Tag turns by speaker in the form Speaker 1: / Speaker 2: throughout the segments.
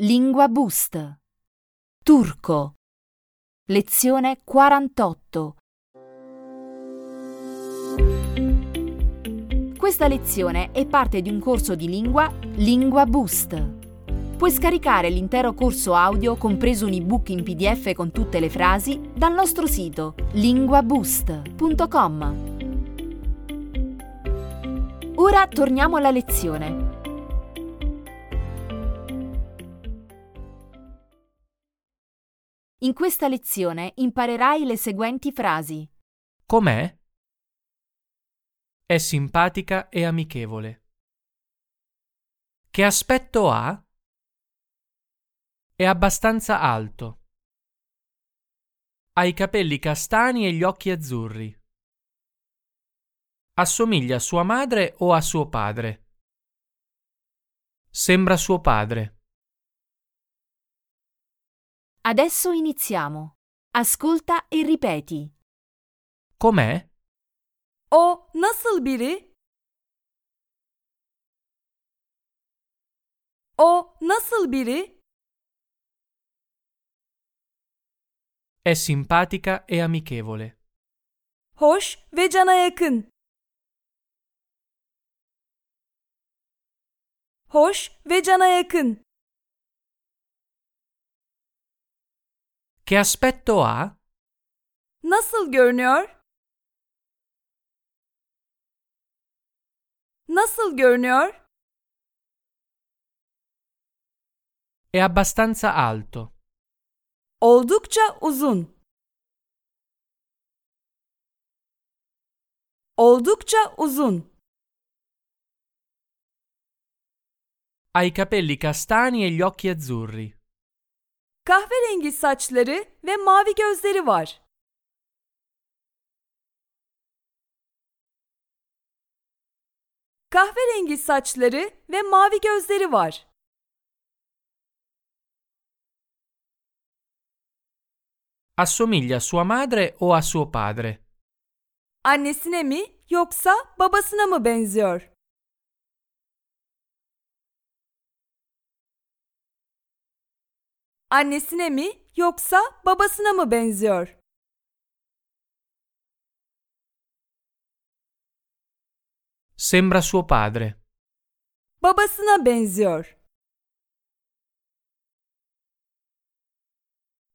Speaker 1: Lingua Boost. Turco. Lezione 48. Questa lezione è parte di un corso di lingua Lingua Boost. Puoi scaricare l'intero corso audio, compreso un ebook in PDF con tutte le frasi, dal nostro sito linguaboost.com. Ora torniamo alla lezione. In questa lezione imparerai le seguenti frasi.
Speaker 2: Com'è? È simpatica e amichevole. Che aspetto ha? È abbastanza alto. Ha i capelli castani e gli occhi azzurri. Assomiglia a sua madre o a suo padre? Sembra suo padre.
Speaker 1: Adesso iniziamo. Ascolta e ripeti.
Speaker 2: Com'è?
Speaker 3: O nasıl biri? O nasıl biri?
Speaker 2: È simpatica e amichevole.
Speaker 3: Hoş ve cana yakın. Hoş ve cana yakın.
Speaker 2: Che aspetto ha?
Speaker 3: Nasıl görünüyor? Nasıl görünüyor?
Speaker 2: È abbastanza alto.
Speaker 3: Oldukça uzun. Oldukça uzun.
Speaker 2: Ha i capelli castani e gli occhi azzurri.
Speaker 3: Kahverengi saçları ve mavi gözleri var. Kahverengi saçları ve mavi gözleri var.
Speaker 2: Assomiglia a sua madre o a suo padre?
Speaker 3: Annesine mi yoksa babasına mı benziyor? Annesine mi yoksa babasına mı benziyor?
Speaker 2: Sembra suo padre.
Speaker 3: Babasına benziyor.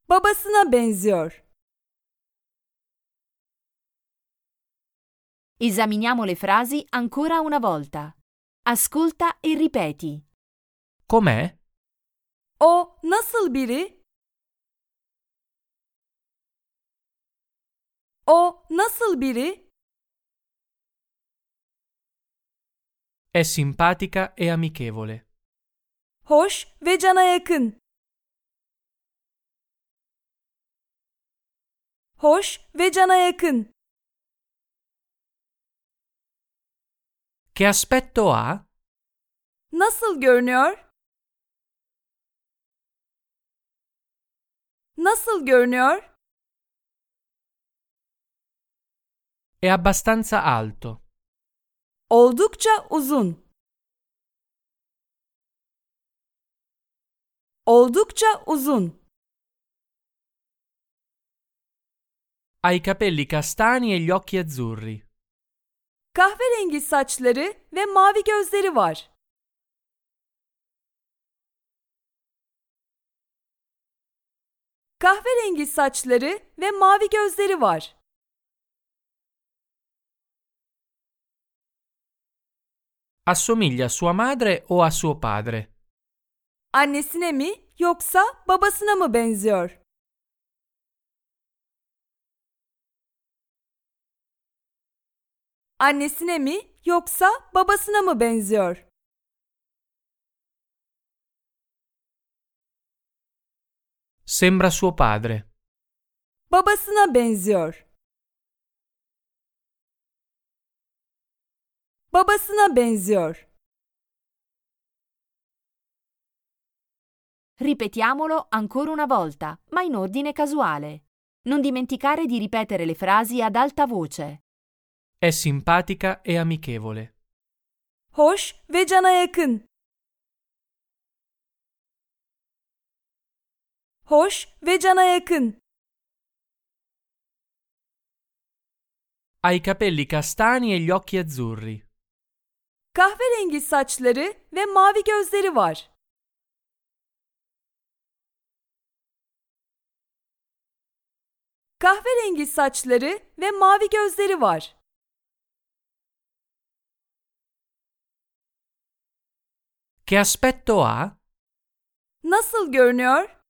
Speaker 3: Babasına benziyor.
Speaker 1: Esaminiamo le frasi ancora una volta. Ascolta e ripeti.
Speaker 2: Com'è?
Speaker 3: O nasıl biri? O nasıl biri?
Speaker 2: È simpatica e amichevole.
Speaker 3: Hoş ve cana yakın. Hoş ve cana yakın.
Speaker 2: Che aspetto ha?
Speaker 3: Nasıl görünüyor? Nasıl görünüyor?
Speaker 2: È abbastanza alto.
Speaker 3: Oldukça uzun. Oldukça uzun.
Speaker 2: Ha i capelli castani e gli occhi azzurri.
Speaker 3: Kahverengi saçları ve mavi gözleri var. Kahverengi saçları ve mavi gözleri var.
Speaker 2: Assomiglia a sua madre o a suo padre?
Speaker 3: Annesine mi yoksa babasına mı benziyor? Annesine mi yoksa babasına mı benziyor?
Speaker 2: Sembra suo padre.
Speaker 3: Babasına benziyor. Babasına benziyor.
Speaker 1: Ripetiamolo ancora una volta, ma in ordine casuale. Non dimenticare di ripetere le frasi ad alta voce.
Speaker 2: È simpatica e amichevole.
Speaker 3: Hoş ve cana yakın. Hoş ve cana yakın.
Speaker 2: Ha i capelli castani e gli occhi azzurri.
Speaker 3: Kahverengi saçları ve mavi gözleri var. Kahverengi saçları ve mavi gözleri var.
Speaker 2: Che aspetto ha?
Speaker 3: Nasıl görünüyor?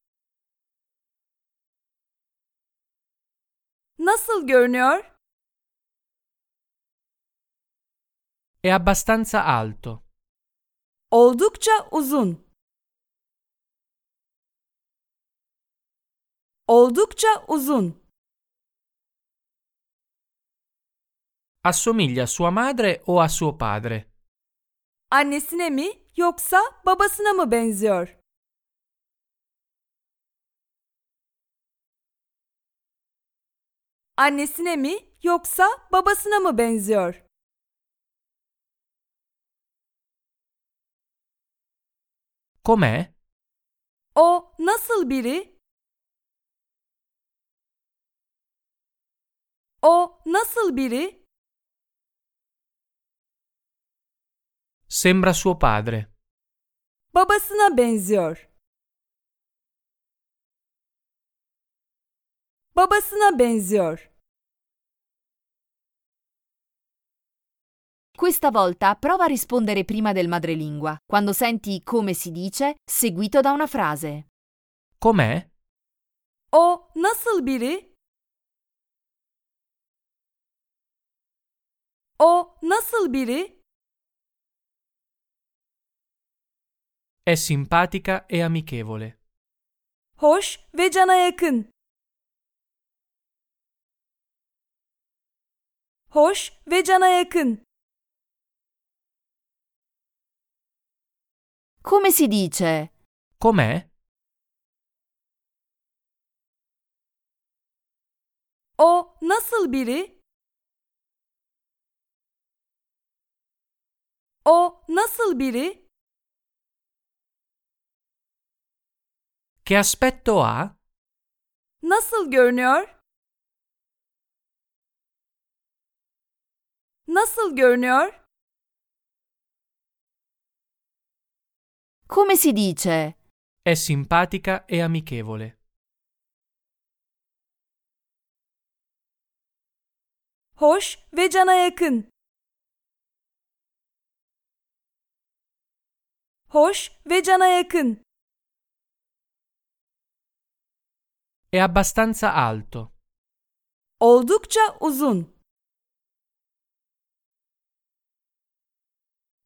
Speaker 3: Nasıl görünüyor?
Speaker 2: È abbastanza alto.
Speaker 3: Oldukça uzun. Oldukça uzun.
Speaker 2: Assomiglia a sua madre o a suo padre?
Speaker 3: Annesine mi yoksa babasına mı benziyor? Annesine mi yoksa babasına mı benziyor?
Speaker 2: Com'è?
Speaker 3: O nasıl biri? O nasıl biri?
Speaker 2: Sembra suo padre.
Speaker 3: Babasına benziyor. Babasına benziyor.
Speaker 1: Questa volta prova a rispondere prima del madrelingua, quando senti come si dice, seguito da una frase.
Speaker 2: Com'è?
Speaker 3: O nasıl biri? O nasıl biri?
Speaker 2: È simpatica e amichevole.
Speaker 3: Hoş ve cana yakın. Hoş ve cana yakın.
Speaker 1: Come si dice?
Speaker 2: Com'è?
Speaker 3: O nasıl biri? O nasıl biri?
Speaker 2: Che aspetto ha?
Speaker 3: Nasıl görünüyor? Nasıl görünüyor?
Speaker 1: Come si dice?
Speaker 2: È simpatica e amichevole.
Speaker 3: Hoş ve cana yakın. Hoş ve cana yakın.
Speaker 2: È abbastanza alto.
Speaker 3: Oldukça uzun.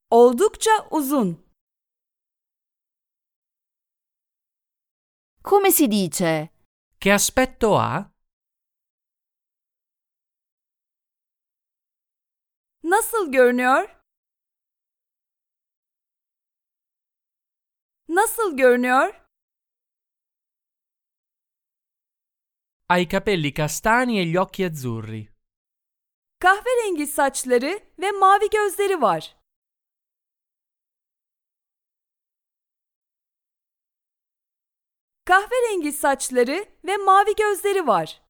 Speaker 3: Oldukça uzun.
Speaker 1: Come si dice?
Speaker 2: Che aspetto ha?
Speaker 3: Nasıl görünüyor? Nasıl görünüyor?
Speaker 2: Ha i capelli castani e gli occhi azzurri.
Speaker 3: Kahverengi saçları ve mavi gözleri var. Kahverengi saçları ve mavi gözleri var.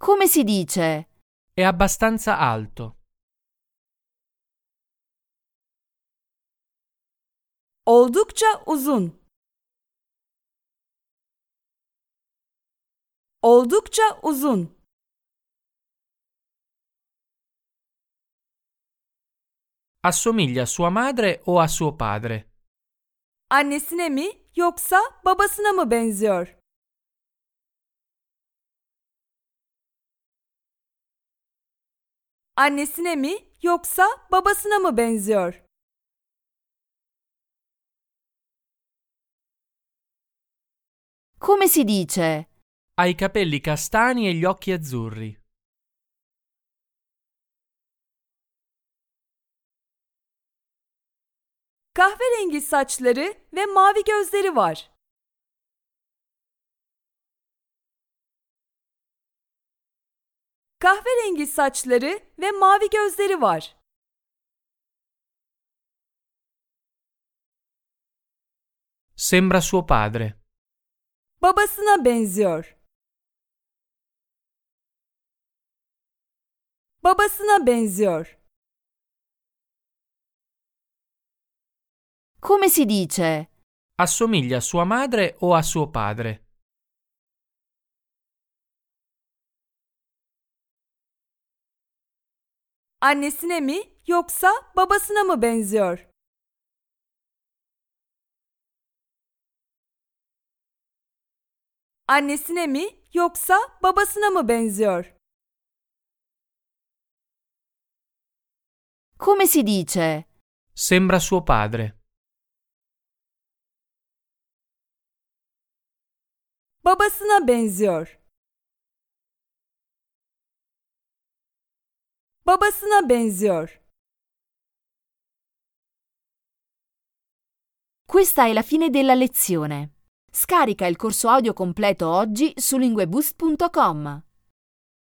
Speaker 1: Come si dice?
Speaker 2: È abbastanza alto.
Speaker 3: Oldukça uzun. Oldukça uzun.
Speaker 2: Assomiglia a sua madre o a suo padre?
Speaker 3: Annesine mi yoksa babasına mı benziyor? Annesine mi yoksa babasına mı benziyor?
Speaker 1: Come si dice?
Speaker 2: Ha i capelli castani e gli occhi azzurri.
Speaker 3: Kahverengi saçları ve mavi gözleri var. Kahverengi saçları ve mavi gözleri var.
Speaker 2: Sembra suo padre.
Speaker 3: Babasına benziyor. Babasına benziyor.
Speaker 1: Come si dice?
Speaker 2: Assomiglia a sua madre o a suo padre?
Speaker 3: Annesine mi yoksa babasına mı benziyor? Annesine mi yoksa babasına mı benziyor?
Speaker 1: Come si dice?
Speaker 2: Sembra suo padre.
Speaker 3: Babasına benziyor. Babasına benziyor.
Speaker 1: Questa è la fine della lezione. Scarica il corso audio completo oggi su lingueboost.com.